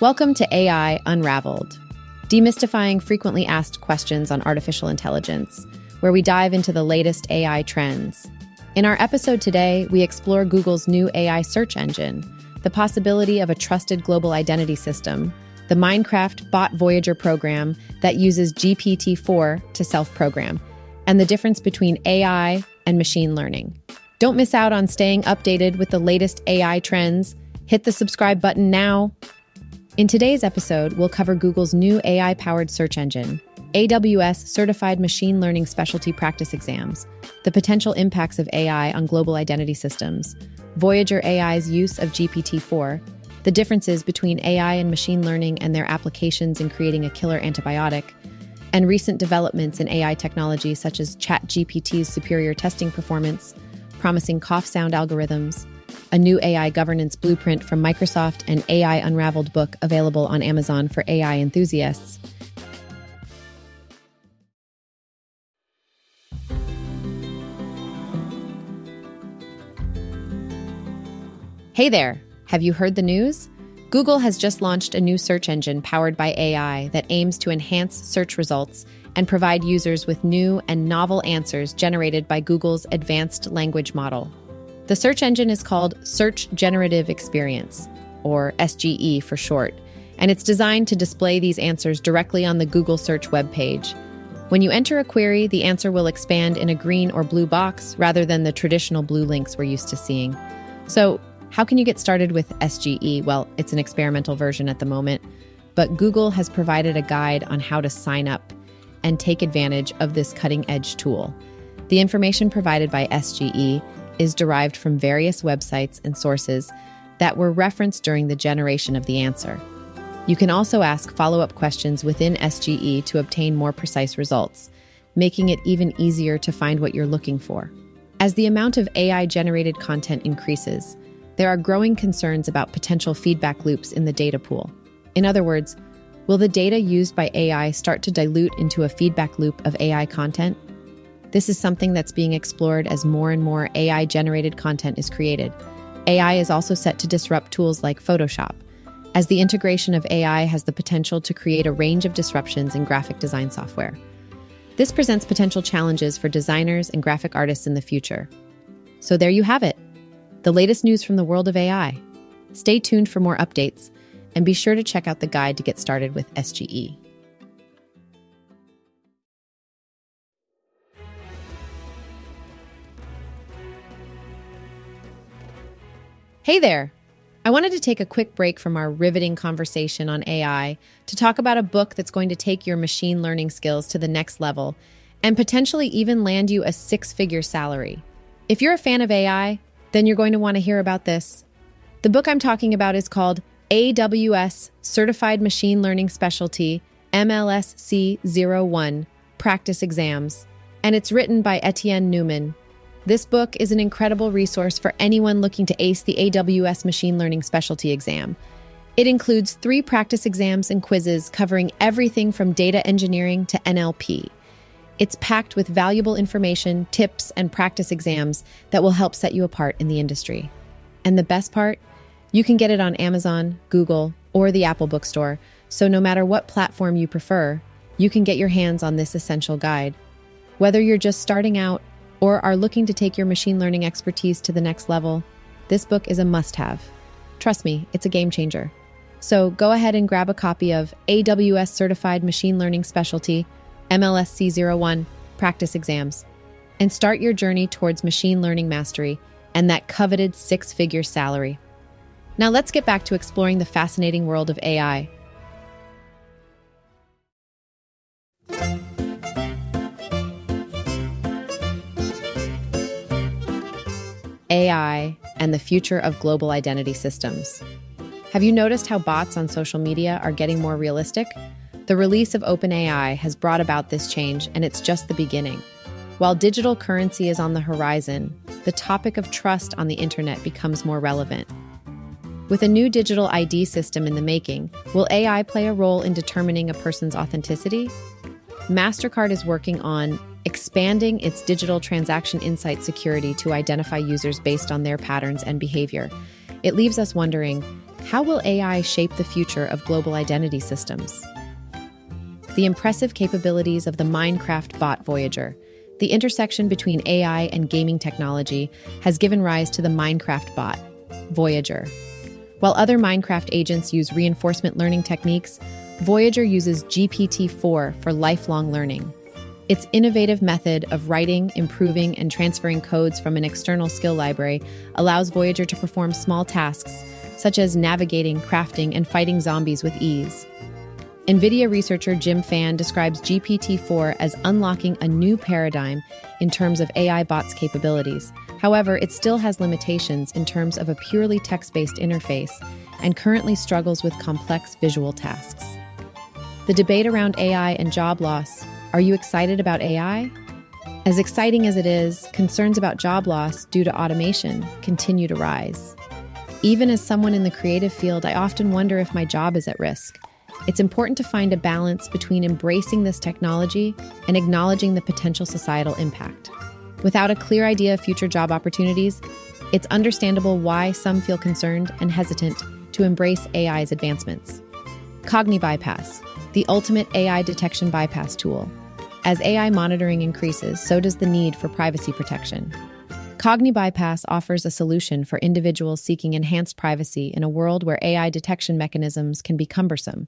Welcome to AI Unraveled, demystifying frequently asked questions on artificial intelligence, where we dive into the latest AI trends. In our episode today, we explore Google's new AI search engine, the possibility of a trusted global identity system, the Minecraft Bot Voyager program that uses GPT 4 to self program, and the difference between AI and machine learning. Don't miss out on staying updated with the latest AI trends. Hit the subscribe button now. In today's episode, we'll cover Google's new AI powered search engine, AWS Certified Machine Learning Specialty Practice Exams, the potential impacts of AI on global identity systems, Voyager AI's use of GPT 4, the differences between AI and machine learning and their applications in creating a killer antibiotic, and recent developments in AI technology such as ChatGPT's superior testing performance promising cough sound algorithms, a new AI governance blueprint from Microsoft, and AI Unraveled book available on Amazon for AI enthusiasts. Hey there! Have you heard the news? Google has just launched a new search engine powered by AI that aims to enhance search results and provide users with new and novel answers generated by Google's advanced language model. The search engine is called Search Generative Experience, or SGE for short, and it's designed to display these answers directly on the Google search web page. When you enter a query, the answer will expand in a green or blue box rather than the traditional blue links we're used to seeing. So, how can you get started with SGE? Well, it's an experimental version at the moment, but Google has provided a guide on how to sign up and take advantage of this cutting edge tool. The information provided by SGE is derived from various websites and sources that were referenced during the generation of the answer. You can also ask follow up questions within SGE to obtain more precise results, making it even easier to find what you're looking for. As the amount of AI generated content increases, there are growing concerns about potential feedback loops in the data pool. In other words, Will the data used by AI start to dilute into a feedback loop of AI content? This is something that's being explored as more and more AI generated content is created. AI is also set to disrupt tools like Photoshop, as the integration of AI has the potential to create a range of disruptions in graphic design software. This presents potential challenges for designers and graphic artists in the future. So, there you have it the latest news from the world of AI. Stay tuned for more updates and be sure to check out the guide to get started with SGE. Hey there! I wanted to take a quick break from our riveting conversation on AI to talk about a book that's going to take your machine learning skills to the next level and potentially even land you a six figure salary. If you're a fan of AI, then you're going to want to hear about this. The book I'm talking about is called AWS Certified Machine Learning Specialty MLSC 01 Practice Exams, and it's written by Etienne Newman. This book is an incredible resource for anyone looking to ace the AWS Machine Learning Specialty exam. It includes three practice exams and quizzes covering everything from data engineering to NLP. It's packed with valuable information, tips, and practice exams that will help set you apart in the industry. And the best part? You can get it on Amazon, Google, or the Apple Bookstore, so no matter what platform you prefer, you can get your hands on this essential guide. Whether you're just starting out or are looking to take your machine learning expertise to the next level, this book is a must have. Trust me, it's a game changer. So go ahead and grab a copy of AWS Certified Machine Learning Specialty, MLSC 01 Practice Exams, and start your journey towards machine learning mastery and that coveted six figure salary. Now let's get back to exploring the fascinating world of AI. AI and the future of global identity systems. Have you noticed how bots on social media are getting more realistic? The release of OpenAI has brought about this change, and it's just the beginning. While digital currency is on the horizon, the topic of trust on the internet becomes more relevant. With a new digital ID system in the making, will AI play a role in determining a person's authenticity? MasterCard is working on expanding its digital transaction insight security to identify users based on their patterns and behavior. It leaves us wondering how will AI shape the future of global identity systems? The impressive capabilities of the Minecraft bot Voyager, the intersection between AI and gaming technology, has given rise to the Minecraft bot, Voyager. While other Minecraft agents use reinforcement learning techniques, Voyager uses GPT 4 for lifelong learning. Its innovative method of writing, improving, and transferring codes from an external skill library allows Voyager to perform small tasks, such as navigating, crafting, and fighting zombies with ease. NVIDIA researcher Jim Fan describes GPT 4 as unlocking a new paradigm in terms of AI bots' capabilities. However, it still has limitations in terms of a purely text based interface and currently struggles with complex visual tasks. The debate around AI and job loss are you excited about AI? As exciting as it is, concerns about job loss due to automation continue to rise. Even as someone in the creative field, I often wonder if my job is at risk. It's important to find a balance between embracing this technology and acknowledging the potential societal impact. Without a clear idea of future job opportunities, it's understandable why some feel concerned and hesitant to embrace AI's advancements. Cogni Bypass, the ultimate AI detection bypass tool. As AI monitoring increases, so does the need for privacy protection. Cogni Bypass offers a solution for individuals seeking enhanced privacy in a world where AI detection mechanisms can be cumbersome.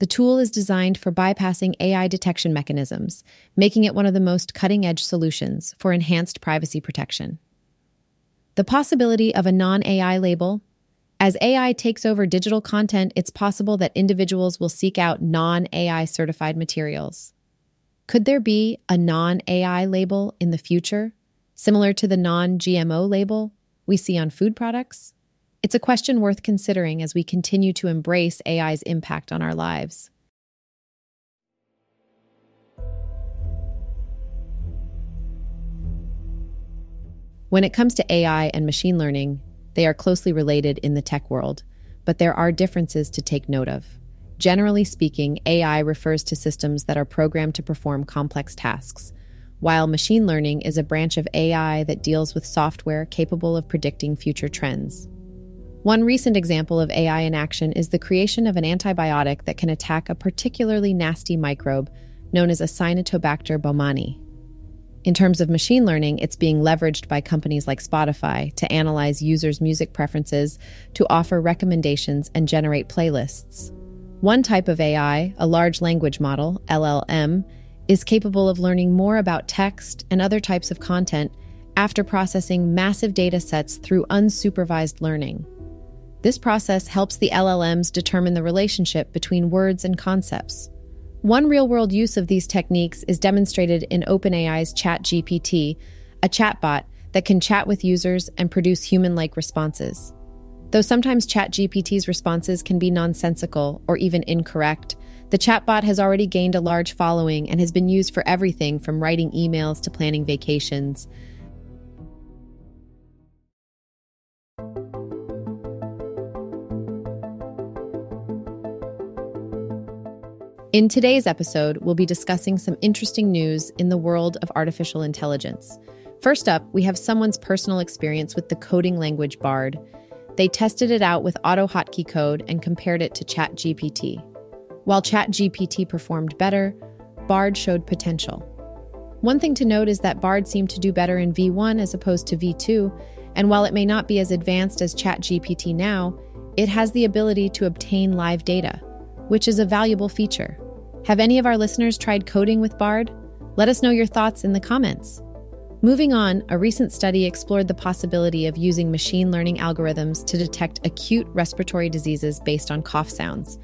The tool is designed for bypassing AI detection mechanisms, making it one of the most cutting edge solutions for enhanced privacy protection. The possibility of a non AI label as AI takes over digital content, it's possible that individuals will seek out non AI certified materials. Could there be a non AI label in the future, similar to the non GMO label we see on food products? It's a question worth considering as we continue to embrace AI's impact on our lives. When it comes to AI and machine learning, they are closely related in the tech world, but there are differences to take note of. Generally speaking, AI refers to systems that are programmed to perform complex tasks, while machine learning is a branch of AI that deals with software capable of predicting future trends. One recent example of AI in action is the creation of an antibiotic that can attack a particularly nasty microbe known as Acinetobacter baumannii. In terms of machine learning, it's being leveraged by companies like Spotify to analyze users' music preferences, to offer recommendations, and generate playlists. One type of AI, a large language model, LLM, is capable of learning more about text and other types of content after processing massive data sets through unsupervised learning. This process helps the LLMs determine the relationship between words and concepts. One real world use of these techniques is demonstrated in OpenAI's ChatGPT, a chatbot that can chat with users and produce human like responses. Though sometimes ChatGPT's responses can be nonsensical or even incorrect, the chatbot has already gained a large following and has been used for everything from writing emails to planning vacations. In today's episode, we'll be discussing some interesting news in the world of artificial intelligence. First up, we have someone's personal experience with the coding language Bard. They tested it out with AutoHotkey code and compared it to ChatGPT. While ChatGPT performed better, Bard showed potential. One thing to note is that Bard seemed to do better in V1 as opposed to V2, and while it may not be as advanced as ChatGPT now, it has the ability to obtain live data which is a valuable feature. Have any of our listeners tried coding with Bard? Let us know your thoughts in the comments. Moving on, a recent study explored the possibility of using machine learning algorithms to detect acute respiratory diseases based on cough sounds.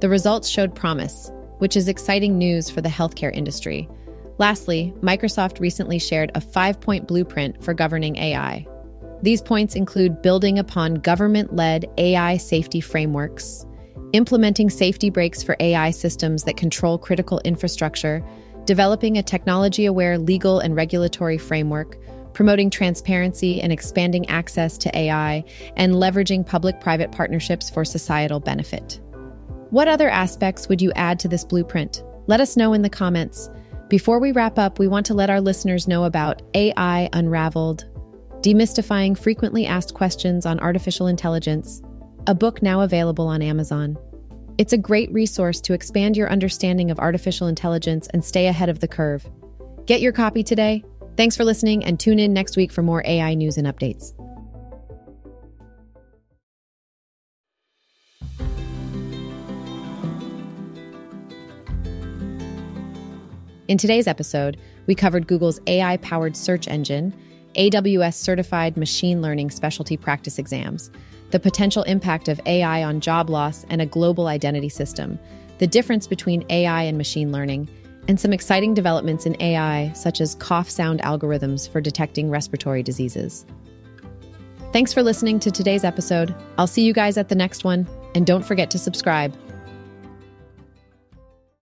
The results showed promise, which is exciting news for the healthcare industry. Lastly, Microsoft recently shared a five point blueprint for governing AI. These points include building upon government led AI safety frameworks, implementing safety brakes for AI systems that control critical infrastructure, developing a technology aware legal and regulatory framework, promoting transparency and expanding access to AI, and leveraging public private partnerships for societal benefit. What other aspects would you add to this blueprint? Let us know in the comments. Before we wrap up, we want to let our listeners know about AI Unraveled, demystifying frequently asked questions on artificial intelligence a book now available on Amazon. It's a great resource to expand your understanding of artificial intelligence and stay ahead of the curve. Get your copy today. Thanks for listening and tune in next week for more AI news and updates. In today's episode, we covered Google's AI powered search engine, AWS certified machine learning specialty practice exams, the potential impact of AI on job loss and a global identity system, the difference between AI and machine learning, and some exciting developments in AI, such as cough sound algorithms for detecting respiratory diseases. Thanks for listening to today's episode. I'll see you guys at the next one, and don't forget to subscribe.